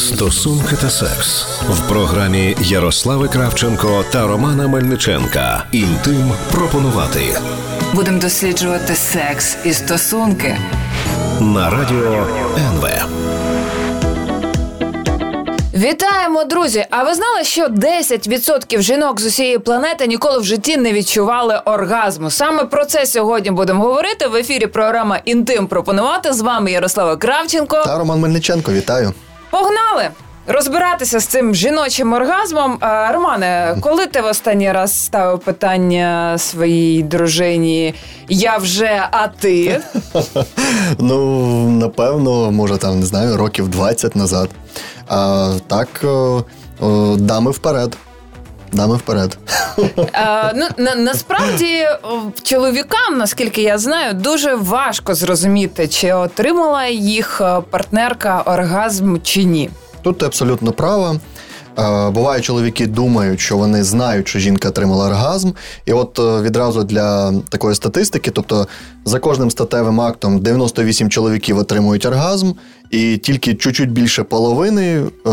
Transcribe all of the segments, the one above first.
Стосунки та секс в програмі Ярослави Кравченко та Романа Мельниченка. Інтим пропонувати Будемо досліджувати секс і стосунки. на радіо НВ. Вітаємо, друзі! А ви знали, що 10% жінок з усієї планети ніколи в житті не відчували оргазму? Саме про це сьогодні будемо говорити в ефірі. Програма Інтим пропонувати з вами Ярослава Кравченко. Та Роман Мельниченко, вітаю. Погнали! Розбиратися з цим жіночим оргазмом. А, Романе, коли ти в останній раз ставив питання своїй дружині Я вже, а ти? Ну, напевно, може, там не знаю, років 20 назад. А так, о, о, дами вперед. Дами вперед. А, ну, на, насправді чоловікам, наскільки я знаю, дуже важко зрозуміти, чи отримала їх е, партнерка оргазм чи ні. Тут ти абсолютно права. Е, Буває, чоловіки думають, що вони знають, що жінка отримала оргазм. І от е, відразу для такої статистики, тобто за кожним статевим актом 98 чоловіків отримують оргазм, і тільки чуть-чуть більше половини е,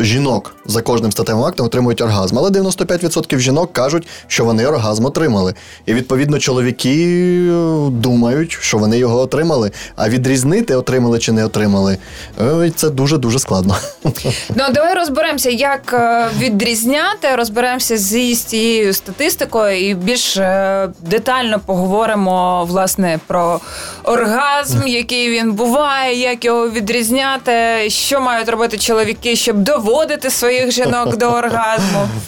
жінок за кожним статевим актом отримують оргазм. Але 95% жінок кажуть, що вони оргазм отримали. І відповідно чоловіки е, думають, що вони його отримали. А відрізнити отримали чи не отримали, е, це дуже дуже складно. Ну давай розберемося, як е, відрізняти. Розберемося зі цією статистикою і більш е, детально поговоримо власне про оргазм, який він буває, як його відрізняти, що мають робити чоловіки, щоб доводити своїх жінок до оргазму.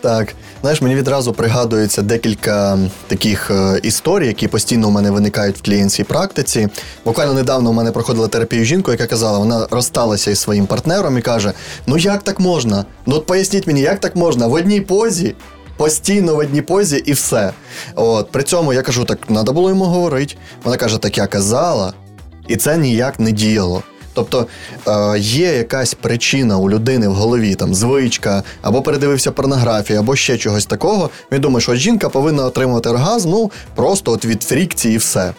Так, знаєш, мені відразу пригадується декілька таких е, історій, які постійно у мене виникають в клієнтській практиці. Буквально недавно у мене проходила терапію жінку, яка казала, вона розсталася із своїм партнером і каже: Ну як так можна? Ну от поясніть мені, як так можна? В одній позі. Постійно в одній позі і все. От при цьому я кажу, так треба було йому говорити. Вона каже, так я казала, і це ніяк не діяло. Тобто е, є якась причина у людини в голові, там звичка, або передивився порнографію, або ще чогось такого. Він думає, що жінка повинна отримувати оргазм, ну просто от від фрікції і все.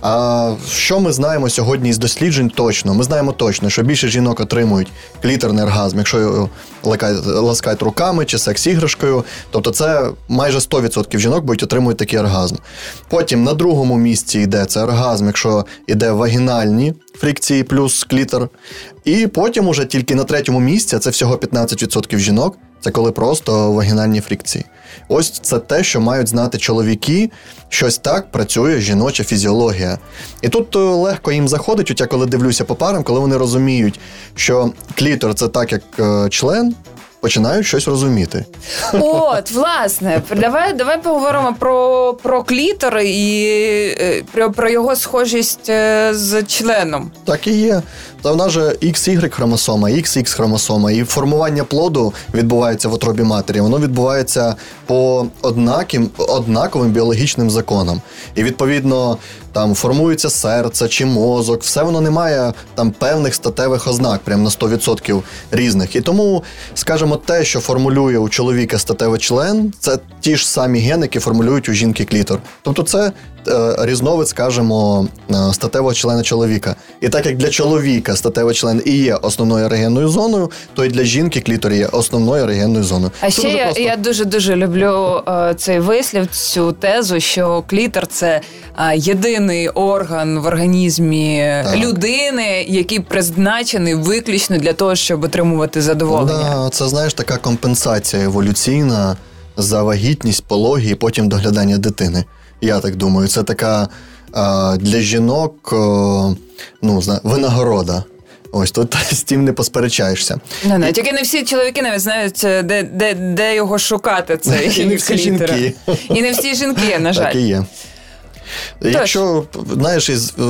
А що ми знаємо сьогодні із досліджень точно? Ми знаємо точно, що більше жінок отримують кліторний оргазм, якщо ласкають руками чи секс-іграшкою. Тобто це майже 100% жінок будуть отримувати такий оргазм. Потім на другому місці йде це оргазм, якщо йде вагінальні фрикції плюс клітор. І потім уже тільки на третьому місці, це всього 15% жінок, це коли просто вагінальні фрикції. Ось це те, що мають знати чоловіки. Щось так працює жіноча фізіологія. І тут е, легко їм заходить, от я коли дивлюся по парам, коли вони розуміють, що клітор це так, як е, член, починають щось розуміти. От, власне, давай, давай поговоримо про, про клітор і е, про, про його схожість з членом. Так і є. Та вона же XY хромосома, XX хромосома, і формування плоду відбувається в отробі матері. Воно відбувається по однаким, однаковим біологічним законам. І відповідно там формується серце чи мозок, все воно не має там певних статевих ознак, прям на 100% різних. І тому, скажімо, те, що формулює у чоловіка статевий член, це ті ж самі гени, які формулюють у жінки клітор. Тобто це е, різновид, скажімо, е, статевого члена чоловіка. І так як для чоловіка статевий член і є основною ерогенною зоною, то і для жінки клітор є основною ерогенною зоною. А Це ще я, я дуже дуже люблю е, цей вислів, цю тезу, що клітор це е, єдиний орган в організмі Так. людини, який призначений виключно для того, щоб отримувати задоволення. Да, це знаєш така компенсація еволюційна за вагітність, пологи і потім доглядання дитини. Я так думаю, це така а, для жінок о, ну, зна- винагорода. Ось тут з тим не посперечаєшся. Не, не, тільки не всі чоловіки навіть знають, е, де, де, де його шукати. Цей І не всі жінки. І не всі жінки, на жаль. Так і є. Якщо знаєш, із е,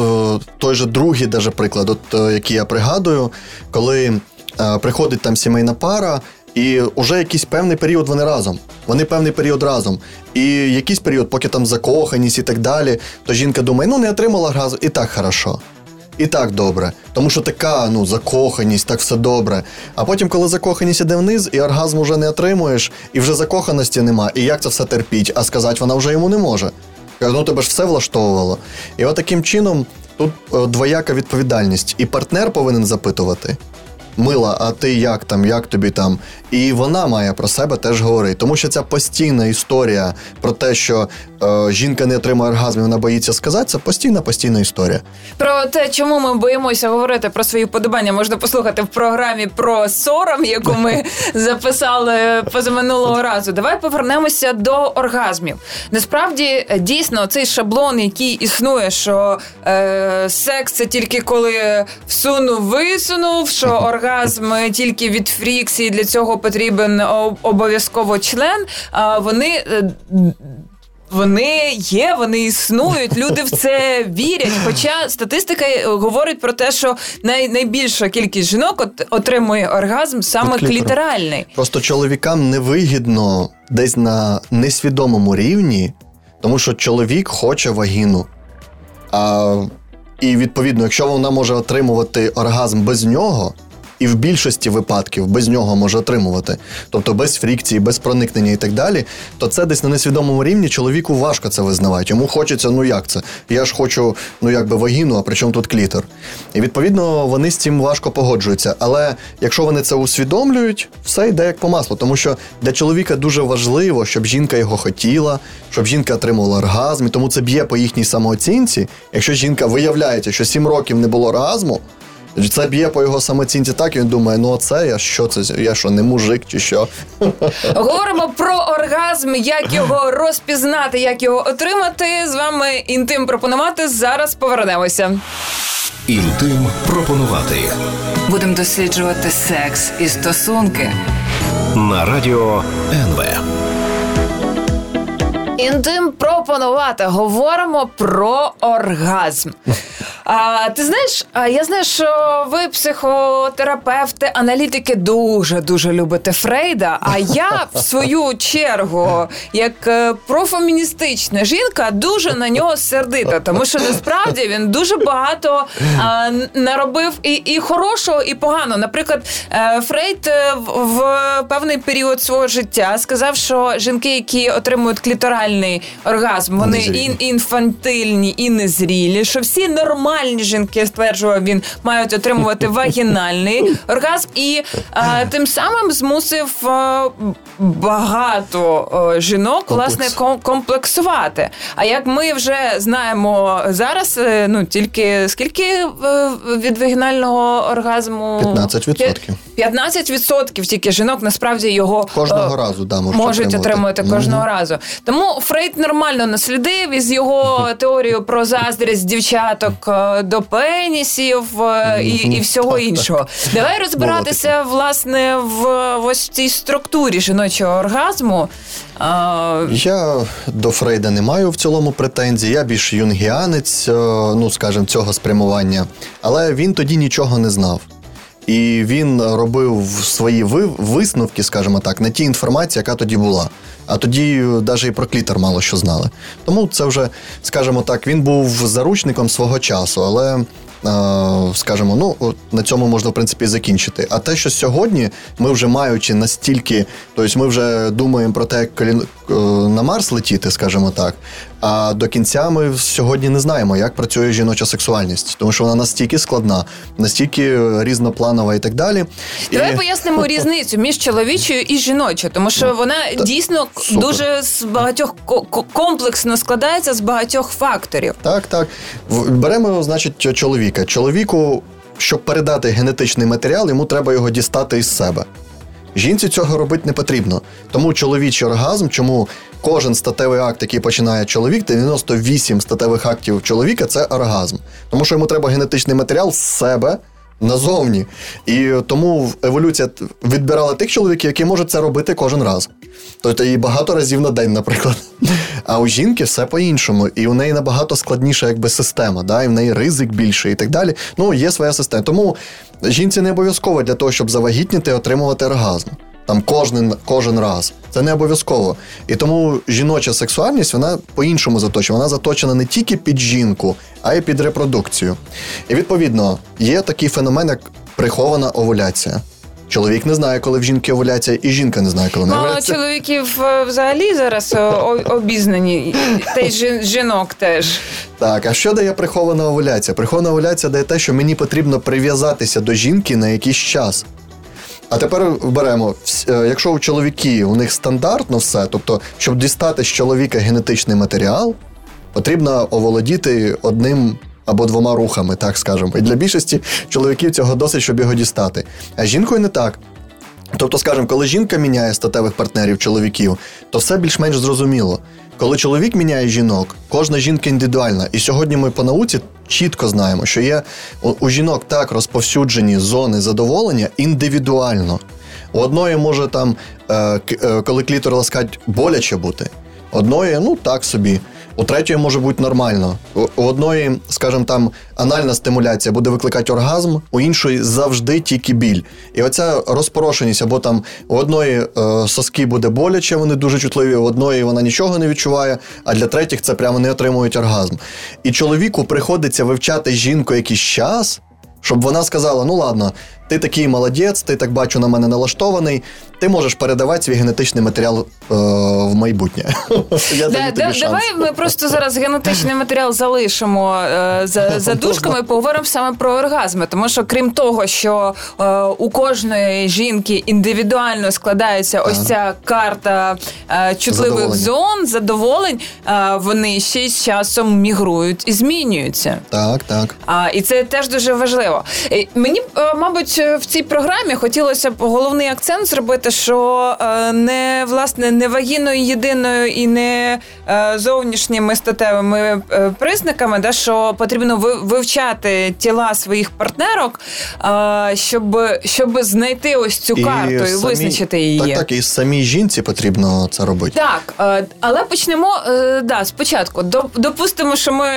той же другий даже приклад, от е, який я пригадую, коли е, приходить там сімейна пара, і вже якийсь певний період вони разом. Вони певний період разом. І якийсь період, поки там закоханість і так далі, то жінка думає, ну не отримала разом, і так хорошо. І так добре. Тому що така ну, закоханість, так все добре. А потім, коли закоханість іде вниз, і оргазм вже не отримуєш, і вже закоханості нема, і як це все терпіть, а сказати вона вже йому не може. Ну тебе ж все влаштовувало. І от таким чином тут е, двояка відповідальність. І партнер повинен запитувати. Мила, а ти як там, як тобі там? І вона має про себе теж говорити. Тому що ця постійна історія про те, що е, жінка не отримує оргазм, і вона боїться сказати, це постійна, постійна історія. Про те, чому ми боїмося говорити про свої подобання, можна послухати в програмі про сором, яку ми записали позаминулого разу. Давай повернемося до оргазмів. Насправді, дійсно, цей шаблон, який існує, що е, секс це тільки коли всунув, висунув, що оргазм тільки від фрікції для цього потрібен обов'язково член. А вони. Е, вони є, вони існують, люди в це вірять. Хоча статистика говорить про те, що най, найбільша кількість жінок отримує оргазм саме клітеральний. Просто чоловікам невигідно десь на несвідомому рівні, тому що чоловік хоче вагіну. А, І відповідно, якщо вона може отримувати оргазм без нього і в більшості випадків без нього може отримувати, тобто без фрікції, без проникнення і так далі, то це десь на несвідомому рівні чоловіку важко це визнавати. Йому хочеться, ну як це? Я ж хочу, ну якби вагіну, а при чому тут клітер? І відповідно вони з цим важко погоджуються. Але якщо вони це усвідомлюють, все йде як по маслу, тому що для чоловіка дуже важливо, щоб жінка його хотіла, щоб жінка отримувала оргазм, і тому це б'є по їхній самооцінці. Якщо жінка виявляється, що сім років не було оргазму. Це б'є по його самоцінці так, і він думає, ну це я що це? Я що, не мужик чи що? Говоримо про оргазм, як його розпізнати, як його отримати. З вами інтим пропонувати. Зараз повернемося. Інтим пропонувати. Будемо досліджувати секс і стосунки на радіо НВ. Інтим пропонувати. Говоримо про оргазм. А, Ти знаєш, я знаю, що ви, психотерапевти, аналітики, дуже дуже любите Фрейда. А я в свою чергу, як е, профеміністична жінка, дуже на нього сердита, тому що насправді він дуже багато а, наробив і і хорошого, і поганого. Наприклад, е, Фрейд е, в, в певний період свого життя сказав, що жінки, які отримують кліторальний оргазм, вони ін, інфантильні і незрілі, що всі нормальні нормальні жінки, стверджував він, мають отримувати вагінальний оргазм, і а, тим самим змусив а, багато а, жінок Комплекс. власне комплексувати. А як ми вже знаємо зараз, е, ну тільки скільки е, від вагінального оргазму 15%. 15% тільки жінок насправді його кожного разу да, можуть, можуть отримувати кожного mm-hmm. разу. Тому Фрейд нормально наслідив із його теорією про заздрість дівчаток до пенісів е, і і всього іншого. Давай розбиратися власне в ось цій структурі жіночого оргазму. Я до Фрейда не маю в цілому претензій. Я більш юнгіанець, е, ну скажімо, цього спрямування, але він тоді нічого не знав. І він робив свої висновки, скажімо так, на ті інформації, яка тоді була. А тоді навіть і про клітер мало що знали. Тому це вже, скажімо так, він був заручником свого часу, але скажімо, ну на цьому можна в принципі закінчити. А те, що сьогодні ми вже маючи настільки, тобто ми вже думаємо про те, як е, на Марс летіти, скажімо так. А до кінця ми сьогодні не знаємо, як працює жіноча сексуальність, тому що вона настільки складна, настільки різнопланова і так далі. Давай і... пояснимо різницю між чоловічою і жіночою, тому що вона Та, дійсно супер. дуже з багатьох комплексно складається з багатьох факторів. Так, так беремо, значить, чоловіка. Чоловіку, щоб передати генетичний матеріал, йому треба його дістати із себе. Жінці цього робити не потрібно. Тому чоловічий оргазм, чому кожен статевий акт, який починає чоловік, 98 статевих актів чоловіка це оргазм. Тому що йому треба генетичний матеріал з себе назовні. І тому еволюція відбирала тих чоловіків, які можуть це робити кожен раз. Тобто і багато разів на день, наприклад. А у жінки все по-іншому, і у неї набагато складніша якби система, да? і в неї ризик більший і так далі. Ну, є своя система. Тому жінці не обов'язково для того, щоб завагітніти, отримувати оргазм там кожен кожен раз. Це не обов'язково. І тому жіноча сексуальність вона по-іншому заточена. Вона заточена не тільки під жінку, а й під репродукцію. І відповідно є такий феномен, як прихована овуляція. Чоловік не знає, коли в жінки овуляція, і жінка не знає, коли не овуляція. чоловіків е, взагалі зараз е, обізнані, та й жінок теж. Так, а що дає прихована овуляція? Прихована овуляція дає те, що мені потрібно прив'язатися до жінки на якийсь час. А тепер беремо, е, якщо у чоловіків у них стандартно все, тобто, щоб дістати з чоловіка генетичний матеріал, потрібно оволодіти одним або двома рухами, так скажемо. І для більшості чоловіків цього досить, щоб його дістати. А жінкою не так. Тобто, скажімо, коли жінка міняє статевих партнерів чоловіків, то все більш-менш зрозуміло. Коли чоловік міняє жінок, кожна жінка індивідуальна. І сьогодні ми по науці чітко знаємо, що є у жінок так розповсюджені зони задоволення індивідуально. У одної може там, е, е, коли клітор ласкать, боляче бути, одної, ну так собі. У третьої може бути нормально. У одної, скажімо там, анальна стимуляція буде викликати оргазм, у іншої завжди тільки біль. І оця розпорошеність, або там у одної е, соски буде боляче, вони дуже чутливі, у одної вона нічого не відчуває, а для третіх це прямо не отримують оргазм. І чоловіку приходиться вивчати жінку якийсь час, щоб вона сказала: ну ладно, ти такий молодець, ти так бачу на мене налаштований. Ти можеш передавати свій генетичний матеріал е, в майбутнє. Я да, да, Давай ми просто зараз генетичний матеріал залишимо е, за за дужками і поговоримо саме про оргазми. Тому що, крім того, що е, у кожної жінки індивідуально складається ось ця карта е, чутливих зон, задоволень, е, вони ще з часом мігрують і змінюються. Так, так. А, І це теж дуже важливо. Мені, е, мабуть в цій програмі хотілося б головний акцент зробити, що е, не власне не вагіною єдиною і не е, зовнішніми статевими е, признаками, да, що потрібно вивчати тіла своїх партнерок, щоб щоб знайти ось цю і карту і самі, визначити її. Так, так, і самій жінці потрібно це робити. Так, але почнемо да, спочатку. Допустимо, що ми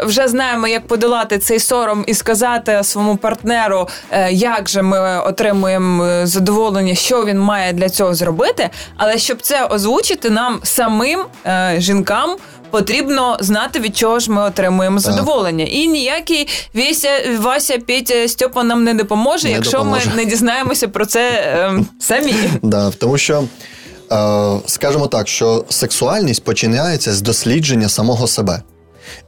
вже знаємо, як подолати цей сором і сказати своєму партнеру, як же ми отримуємо е, задоволення, що він має для цього зробити. Але щоб це озвучити, нам самим е, жінкам. Потрібно знати, від чого ж ми отримуємо задоволення. І ніякий Вася, Вася Петя Стьопа нам не допоможе, не якщо допоможе. ми не дізнаємося про це е, самі. Да, Тому що, е, скажімо так, що сексуальність починається з дослідження самого себе.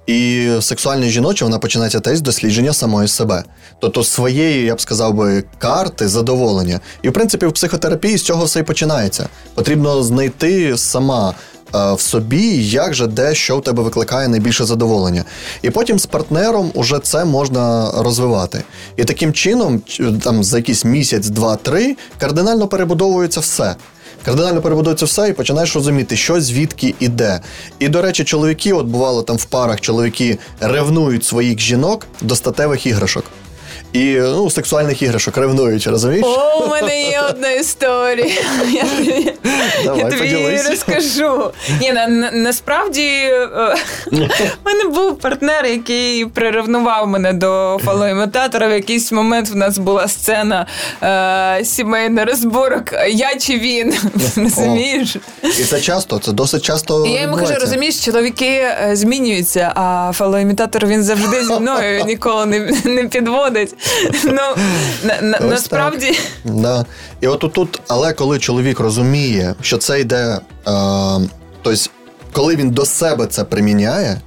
І сексуальне жіноче вона починається теж з дослідження самої себе, тобто своєї, я б сказав би, карти задоволення. І в принципі в психотерапії з цього все і починається. Потрібно знайти сама. Е, в собі, як же де що в тебе викликає найбільше задоволення, і потім з партнером уже це можна розвивати. І таким чином, там за якийсь місяць, два-три, кардинально перебудовується все кардинально перебудується все, і починаєш розуміти, що звідки іде. І, до речі, чоловіки, от бувало там в парах, чоловіки ревнують своїх жінок до статевих іграшок і ну, сексуальних іграшок ревнують, розумієш? О, у мене є одна історія. Я Давай, я тобі розкажу. Ні, на, на, Насправді е, в мене був партнер, який приревнував мене до фалоімітатора. В якийсь момент в нас була сцена е, сімейна розборок. Я чи він? розумієш? І це часто, це досить часто. І Я йому кажу, розумієш, чоловіки е, змінюються, а фалоімітатор він завжди зі мною ніколи не, не підводить. Ну на, на, насправді. Да. І от тут, але коли чоловік розуміє, що це йде, е, тобто, коли він до себе це приміняє,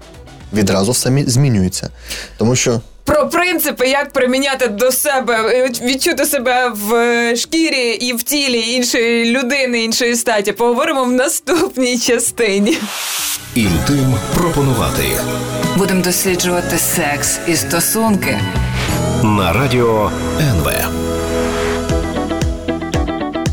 відразу все змінюється. Тому що. Про принципи, як приміняти до себе, відчути себе в шкірі і в тілі іншої людини, іншої статі, поговоримо в наступній частині. Інтим пропонувати. Будемо досліджувати секс і стосунки на радіо НВ.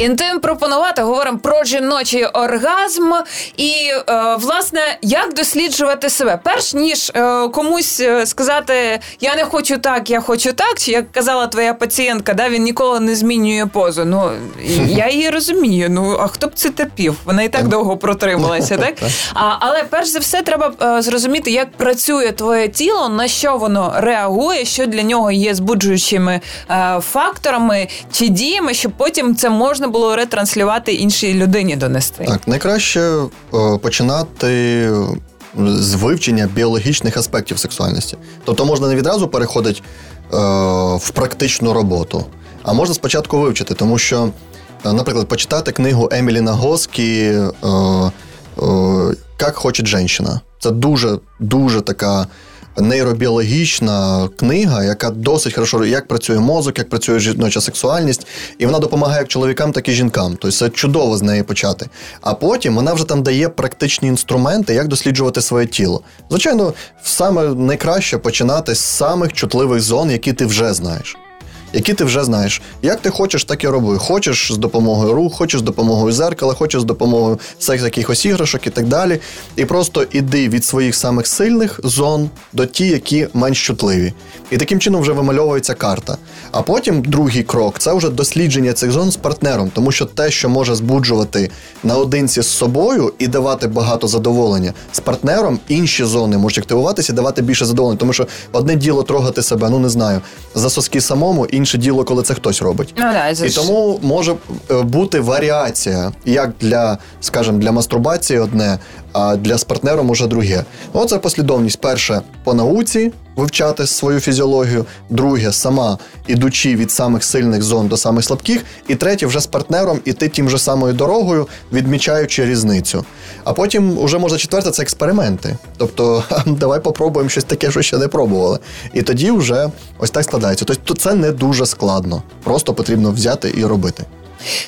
Інтим пропонувати говоримо про жіночий оргазм і е, власне як досліджувати себе, перш ніж е, комусь е, сказати я не хочу так, я хочу так. Чи як казала твоя пацієнтка, да він ніколи не змінює позу. Ну я її розумію. Ну а хто б це терпів? Вона і так довго протрималася, так а але перш за все треба е, зрозуміти, як працює твоє тіло, на що воно реагує, що для нього є збуджуючими е, факторами чи діями, щоб потім це можна було ретранслювати іншій людині донести. Так, найкраще е, починати з вивчення біологічних аспектів сексуальності. Тобто можна не відразу переходити е, в практичну роботу, а можна спочатку вивчити, тому що, е, наприклад, почитати книгу Емілі Нагоскі е, е, «Як хоче жінка». Це дуже дуже така нейробіологічна книга, яка досить хорошо як працює мозок, як працює жіноча сексуальність, і вона допомагає як чоловікам, так і жінкам. Тобто це чудово з неї почати. А потім вона вже там дає практичні інструменти, як досліджувати своє тіло. Звичайно, саме найкраще починати з самих чутливих зон, які ти вже знаєш які ти вже знаєш. Як ти хочеш, так і роби. Хочеш з допомогою рук, хочеш з допомогою зеркала, хочеш з допомогою секс якихось іграшок і так далі. І просто іди від своїх самих сильних зон до ті, які менш чутливі. І таким чином вже вимальовується карта. А потім другий крок це вже дослідження цих зон з партнером, тому що те, що може збуджувати наодинці з собою і давати багато задоволення з партнером, інші зони можуть активуватися і давати більше задоволення. Тому що одне діло трогати себе, ну не знаю, за соски самому інше діло, коли це хтось робить. Ну, да, і тому може е, бути варіація, як для, скажімо, для мастурбації одне, а для з партнером уже друге. Оце послідовність. Перше по науці вивчати свою фізіологію, друге сама ідучи від самих сильних зон до самих слабких, і третє вже з партнером іти тим же самою дорогою, відмічаючи різницю. А потім вже можна четверте це експерименти. Тобто, давай попробуємо щось таке, що ще не пробували. І тоді вже ось так складається. Тобто це не дуже складно, просто потрібно взяти і робити.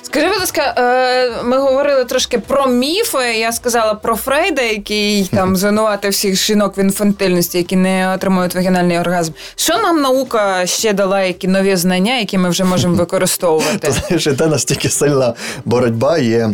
Скажи, будь ласка, е, ми говорили трошки про міфи. Я сказала про Фрейда, який там звинуватив всіх жінок в інфантильності, які не отримують вагінальний оргазм. Що нам наука ще дала, які нові знання, які ми вже можемо використовувати? Знаєш, це настільки сильна боротьба є.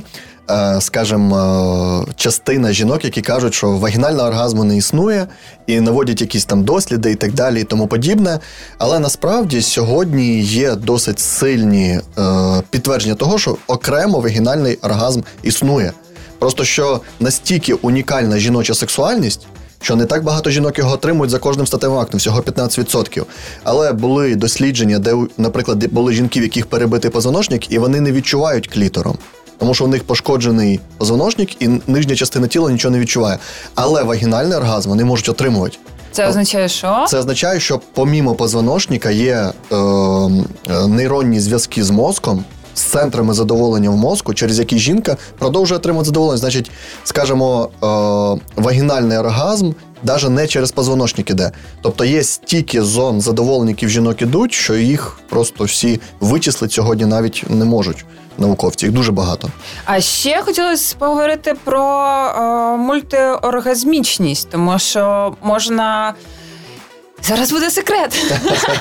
Е, скажімо, е, частина жінок, які кажуть, що вагінального оргазму не існує, і наводять якісь там досліди і так далі, і тому подібне. Але насправді сьогодні є досить сильні е, підтвердження того, що окремо вагінальний оргазм існує. Просто що настільки унікальна жіноча сексуальність. Що не так багато жінок його отримують за кожним статевим актом, всього 15%. Але були дослідження, де, наприклад, були жінки, в яких перебитий позвоночник, і вони не відчувають клітором тому що у них пошкоджений позвоночник і нижня частина тіла нічого не відчуває. Але вагінальний оргазм вони можуть отримувати. Це означає, що це означає, що помімо позвоночника є е, е, нейронні зв'язки з мозком. З центрами задоволення в мозку, через які жінка продовжує отримувати задоволення. Значить, скажімо, е, вагінальний оргазм навіть не через позвоночник іде. Тобто є стільки зон задоволення, які в жінок ідуть, що їх просто всі вичислити сьогодні навіть не можуть науковці, їх дуже багато. А ще хотілося поговорити про е, мультиоргазмічність, тому що можна. Зараз буде секрет,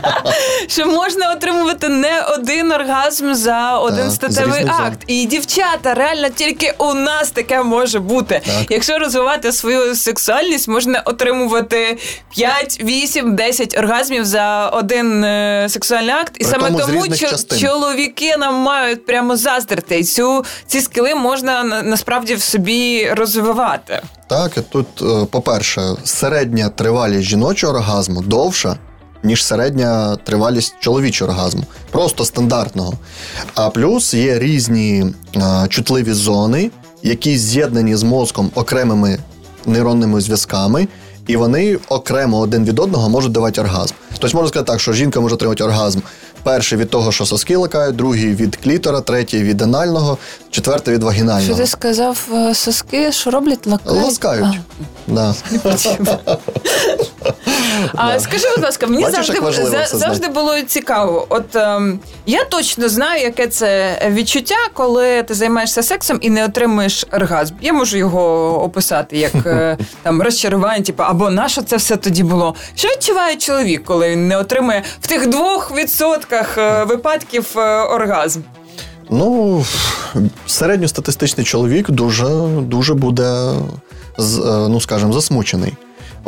що можна отримувати не один оргазм за один статевий акт. І дівчата, реально тільки у нас таке може бути. Так. Якщо розвивати свою сексуальність, можна отримувати 5, 8, 10 оргазмів за один е, сексуальний акт. І При саме тому, що чоловіки нам мають прямо заздрити. І цю ці скили можна насправді в собі розвивати. Так, тут, е, по-перше, середня тривалість жіночого оргазму довша, ніж середня тривалість чоловічого оргазму, просто стандартного. А плюс є різні а, е, чутливі зони, які з'єднані з мозком окремими нейронними зв'язками. І вони окремо один від одного можуть давати оргазм. Тобто можна сказати так, що жінка може отримати оргазм Перший від того, що соски лакають, другий від клітора, третій від анального, четвертий від вагінального. Що ти сказав е, соски, що роблять лакають? Ласкають. Да. А скажи, будь ласка, мені Бачиш, завжди за, завжди було цікаво. От ем, я точно знаю, яке це відчуття, коли ти займаєшся сексом і не отримуєш оргазм. Я можу його описати як е, там розчарування, типу, або на що це все тоді було. Що відчуває чоловік, коли він не отримує в тих двох відсотках е, випадків е, оргазм? Ну, середньостатистичний чоловік дуже дуже буде, ну скажімо, засмучений.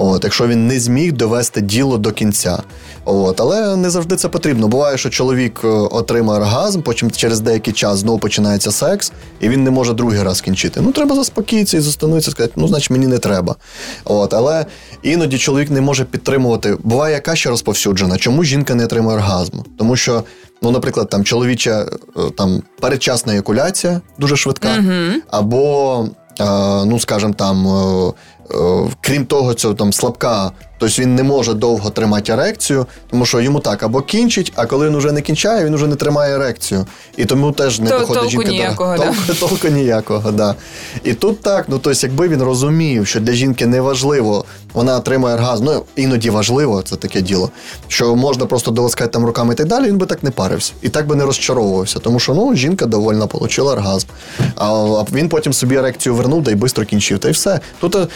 От, Якщо він не зміг довести діло до кінця. От, Але не завжди це потрібно. Буває, що чоловік е, отримає оргазм, потім через деякий час знову починається секс, і він не може другий раз кінчити. Ну, треба заспокоїтися і застануться, сказати, ну, значить, мені не треба. От, Але іноді чоловік не може підтримувати. Буває, яка ще розповсюджена, чому жінка не отримує оргазму? Тому що. Ну, наприклад, там чоловіча е, там передчасна екуляція дуже швидка, uh або, ну скажімо, там Е, крім того, що там слабка Тобто він не може довго тримати ерекцію, тому що йому так або кінчить, а коли він вже не кінчає, він вже не тримає ерекцію. І тому теж не То- доходить толку жінка ніякого, до да. толку, толку ніякого. Да. І тут так, ну тобто, якби він розумів, що для жінки не важливо, вона отримує оргазм, ну іноді важливо, це таке діло, що можна просто доласкати там руками і так далі, він би так не парився. І так би не розчаровувався, тому що ну, жінка довольна, отримала оргазм. А, а він потім собі ерекцію вернув да й швидко кінчив. Та й все. Тут е,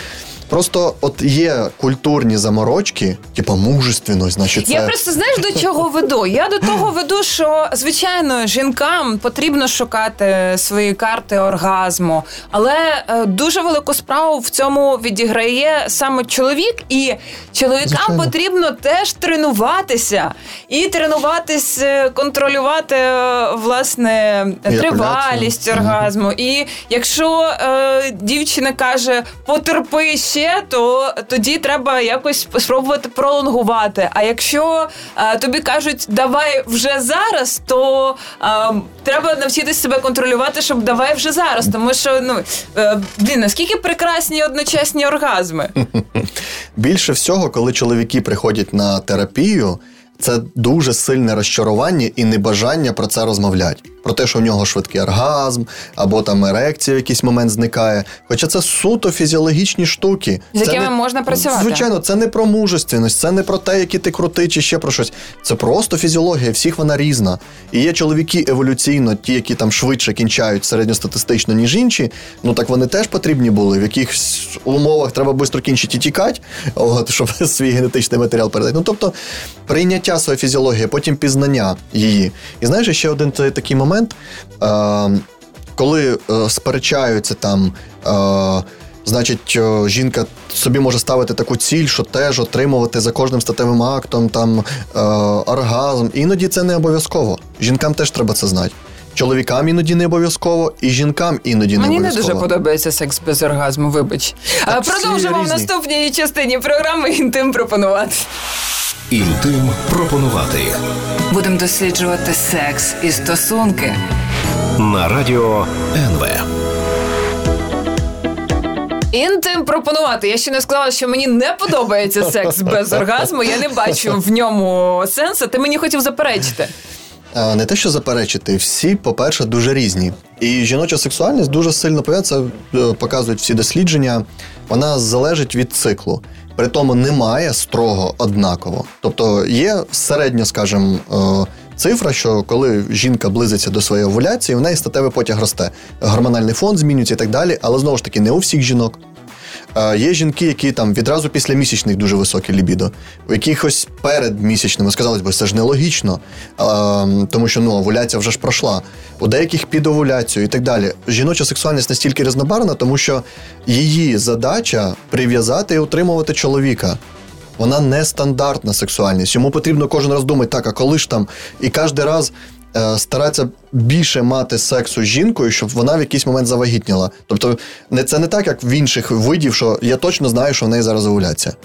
просто от є культурні заморочки, типу мужественність, значить, це. Я просто знаєш до чого веду? Я до того веду, що звичайно жінкам потрібно шукати свої карти оргазму, але е, дуже велику справу в цьому відіграє саме чоловік, і чоловікам Звичайно. потрібно теж тренуватися і тренуватись, е, контролювати е, власне тривалість оргазму. І якщо е, дівчина каже потерпи ще, то тоді треба якось спробувати пролонгувати. А якщо е, тобі кажуть давай вже зараз, то е, треба навчитися себе контролювати, щоб давай вже зараз. Тому що ну е, блін, наскільки прекрасні одночасні оргазми. Більше всього, коли чоловіки приходять на терапію, це дуже сильне розчарування і небажання про це розмовляти. Про те, що в нього швидкий оргазм, або там ерекція в якийсь момент зникає. Хоча це суто фізіологічні штуки. З Це якими не- можна працювати. Звичайно, це не про мужественність, це не про те, який ти крутий чи ще про щось. Це просто фізіологія, всіх вона різна. І є чоловіки еволюційно, ті, які там швидше кінчають середньостатистично, ніж інші. Ну так вони теж потрібні були. В якихось умовах треба швидко кінчити і тікати, от, щоб свій генетичний матеріал передати. Ну тобто прийняття своєї фізіології, потім пізнання її. І знаєш, ще один та- такий момент. Е, коли е, сперечаються там. Е, Значить, жінка собі може ставити таку ціль, що теж отримувати за кожним статевим актом там е, оргазм. Іноді це не обов'язково. Жінкам теж треба це знати. Чоловікам іноді не обов'язково, і жінкам іноді не обов'язково. Мені не дуже подобається секс без оргазму. Вибач. А, Продовжимо в наступній частині програми інтим пропонувати. Інтим пропонувати Будемо досліджувати секс і стосунки. на радіо НВ. Інтим пропонувати. Я ще не сказала, що мені не подобається секс без оргазму. Я не бачу в ньому сенсу. Ти мені хотів заперечити. Не те, що заперечити, всі, по-перше, дуже різні. І жіноча сексуальність дуже сильно пов'язана, е, показують всі дослідження. Вона залежить від циклу. При тому немає строго однаково. Тобто є середня, скажімо, е, цифра, що коли жінка близиться до своєї овуляції, в неї статевий потяг росте. Гормональний фон змінюється і так далі, але знову ж таки не у всіх жінок. Є жінки, які там відразу після місячних дуже високе лібідо, у якихось перед місячними, сказалось би, це ж нелогічно, тому що ну, овуляція вже ж пройшла. У деяких під овуляцію і так далі. Жіноча сексуальність настільки різнобарна, тому що її задача прив'язати і утримувати чоловіка. Вона не стандартна сексуальність. Йому потрібно кожен раз думати, так, а коли ж там, і кожен раз е, старатися більше мати сексу з жінкою, щоб вона в якийсь момент завагітніла. Тобто, не це не так, як в інших видів, що я точно знаю, що в неї зараз овуляція.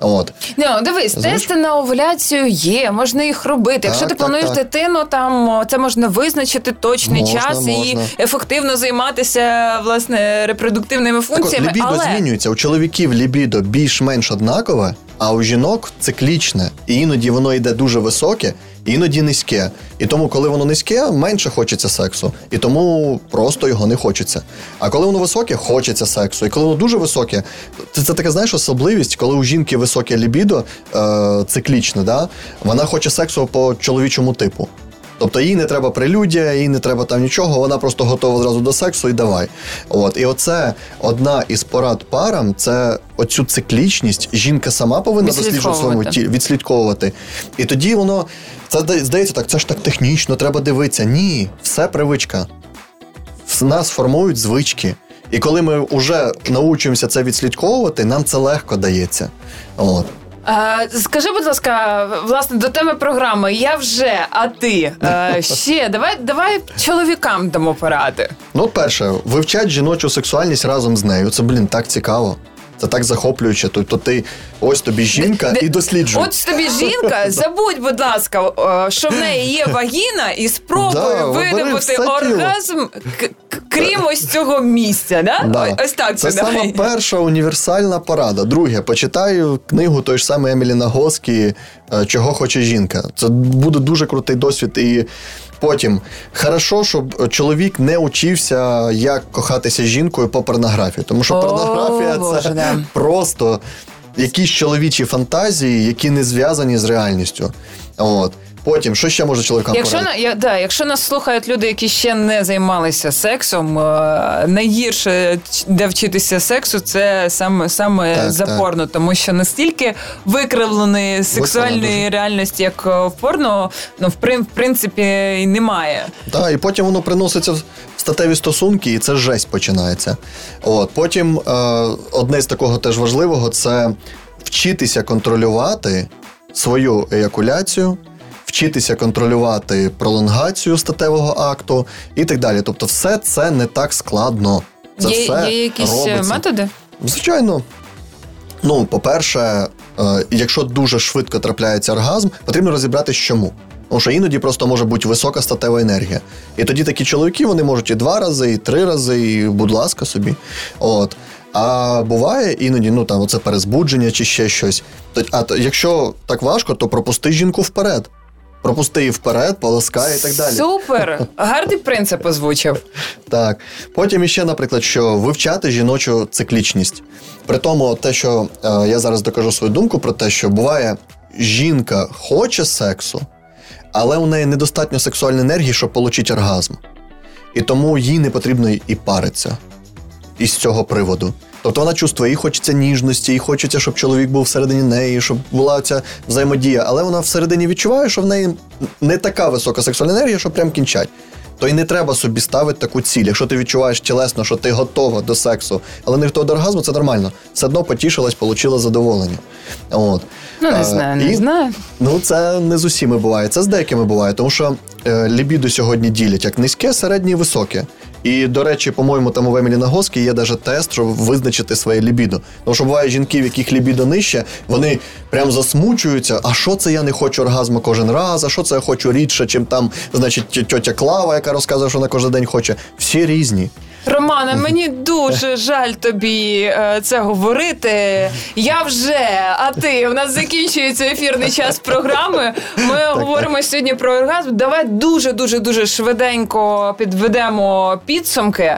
От. Ну, дивись, Знаєш? тести на овуляцію є, можна їх робити. Якщо ти так, плануєш так. дитину, там це можна визначити точний Можна, час і ефективно займатися власне репродуктивними Так от, функціями. лібідо але змінюється. У чоловіків лібідо більш-менш однакове, а у жінок циклічне. І іноді воно йде дуже високе, іноді низьке. І тому, коли воно низьке, менше хочеться сексу. І тому просто його не хочеться. А коли воно високе, хочеться сексу. І коли воно дуже високе, це, це така, знаєш, особливість, коли у жінки високе лібідо, е, циклічне, да? вона хоче сексу по чоловічому типу. Тобто їй не треба прелюдія, їй не треба там нічого, вона просто готова зразу до сексу і давай. От і оце одна із порад парам це оцю циклічність. Жінка сама повинна досліджувати своєму тілі, відслідковувати. І тоді воно це зда- здається так, це ж так технічно, треба дивитися. Ні, все привичка. В нас формують звички. І коли ми вже научуємося це відслідковувати, нам це легко дається. От. Е, скажи, будь ласка, власне, до теми програми. Я вже, а ти Е, ще давай, давай чоловікам дамо поради. Ну, перше, вивчать жіночу сексуальність разом з нею. Це, блін, так цікаво. Це так захоплююче. Тобто ти ось тобі жінка і досліджуй. От тобі жінка, забудь, будь ласка, е, що в неї є вагіна, і спробуй Да, видобути оргазм к- крім ось цього місця. Да? Да. Ось так це це сама перша універсальна порада. Друге, почитаю книгу той ж самий Емілі Нагоскі Чого хоче жінка. Це буде дуже крутий досвід. І потім хорошо, щоб чоловік не учився, як кохатися жінкою по порнографії. Тому що О, порнографія Боже, це да. просто якісь чоловічі фантазії, які не зв'язані з реальністю. От. Потім, що ще може чоловікам Якщо порадити? на я, да, якщо нас слухають люди, які ще не займалися сексом, е, найгірше де вчитися сексу, це саме саме Так, за так. порно, тому що настільки викривленої сексуальної дуже. реальності, як е, в порно, ну в принципі і немає. Так, і потім воно приноситься в статеві стосунки, і це жесть починається. От потім е, одне з такого теж важливого це вчитися контролювати свою еякуляцію, вчитися контролювати пролонгацію статевого акту і так далі. Тобто, все це не так складно. Це є, все є якісь е, робиться. методи? Звичайно. Ну, по-перше, е, якщо дуже швидко трапляється оргазм, потрібно розібратися чому. Тому що іноді просто може бути висока статева енергія. І тоді такі чоловіки вони можуть і два рази, і три рази, і будь ласка собі. От. А буває іноді, ну там оце перезбудження чи ще щось. А якщо так важко, то пропусти жінку вперед. Пропусти її вперед, полоскай і так далі. Супер! Гарний принцип озвучив. Так. Потім іще, наприклад, що вивчати жіночу циклічність. При тому, те, що е, я зараз докажу свою думку про те, що буває, жінка хоче сексу, але у неї недостатньо сексуальної енергії, щоб отримати оргазм. І тому їй не потрібно і паритися із цього приводу. Тобто вона чувствує, їй хочеться ніжності, їй хочеться, щоб чоловік був всередині неї, щоб була ця взаємодія, але вона всередині відчуває, що в неї не така висока сексуальна енергія, щоб прям кінчать. То й не треба собі ставити таку ціль. Якщо ти відчуваєш тілесно, що ти готова до сексу, але не готова до оргазму, це нормально. Все одно потішилась, отримала задоволення. От. Ну, не Е, знаю, не і- знаю. Ну, це не з усіми буває, це з деякими буває, тому що е, лібідо сьогодні ділять як низьке, середнє і високе. І, до речі, по-моєму, там у Емілі Нагоскі є навіть тест, щоб визначити своє лібідо. Тому що буває жінки, в яких лібідо нижче, вони прям засмучуються. А що це я не хочу оргазму кожен раз? А що це я хочу рідше, чим там, значить, тьотя Клава, яка розказує, що вона кожен день хоче. Всі різні. Романе, мені дуже жаль тобі е, це говорити. Я вже, а ти у нас закінчується ефірний час програми. Ми говоримо сьогодні про оргазм. Давай дуже дуже дуже швиденько підведемо підсумки.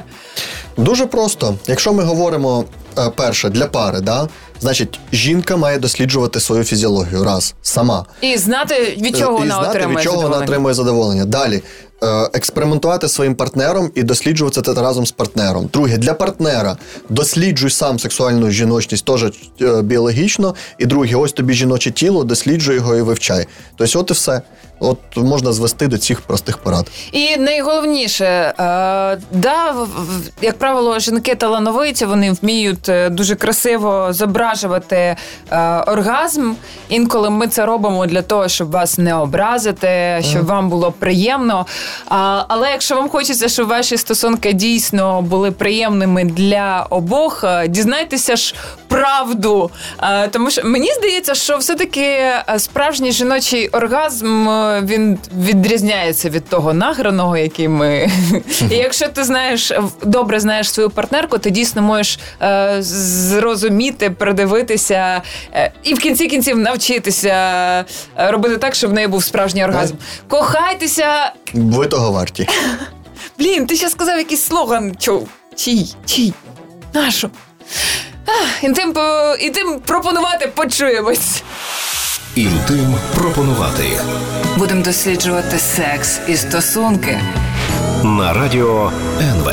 Дуже просто. Якщо ми говоримо е, перше для пари, да, значить, жінка має досліджувати свою фізіологію раз сама. І знати від чого і вона знати, отримує від чого вона отримує задоволення. Далі е, експериментувати зі своїм партнером і досліджувати це разом з партнером. Друге, для партнера досліджуй сам сексуальну жіночність, теж е, біологічно. І друге, ось тобі жіноче тіло, досліджуй його і вивчай. Тобто, от і все. От можна звести до цих простих порад. І найголовніше, е, да, як правило, жінки талановиті, вони вміють е, дуже красиво зображувати е, оргазм. Інколи ми це робимо для того, щоб вас не образити, щоб вам було приємно. Але якщо вам хочеться, щоб ваші стосунки дійсно були приємними для обох, е, дізнайтеся ж правду. Е, тому що мені здається, що все-таки е, справжній жіночий оргазм е, він відрізняється від того награного, який ми. І якщо ти знаєш добре знаєш свою партнерку, ти дійсно можеш зрозуміти, придивитися і в кінці кінців навчитися робити так, щоб в неї був справжній оргазм. Кохайтеся. Ви того варті. Блін, ти ще сказав якийсь слоган. Чо? Чий? Чий? Нашу? Інтим, по- інтим пропонувати почуємось. Інтим пропонувати Будемо досліджувати секс і стосунки. на радіо НВ.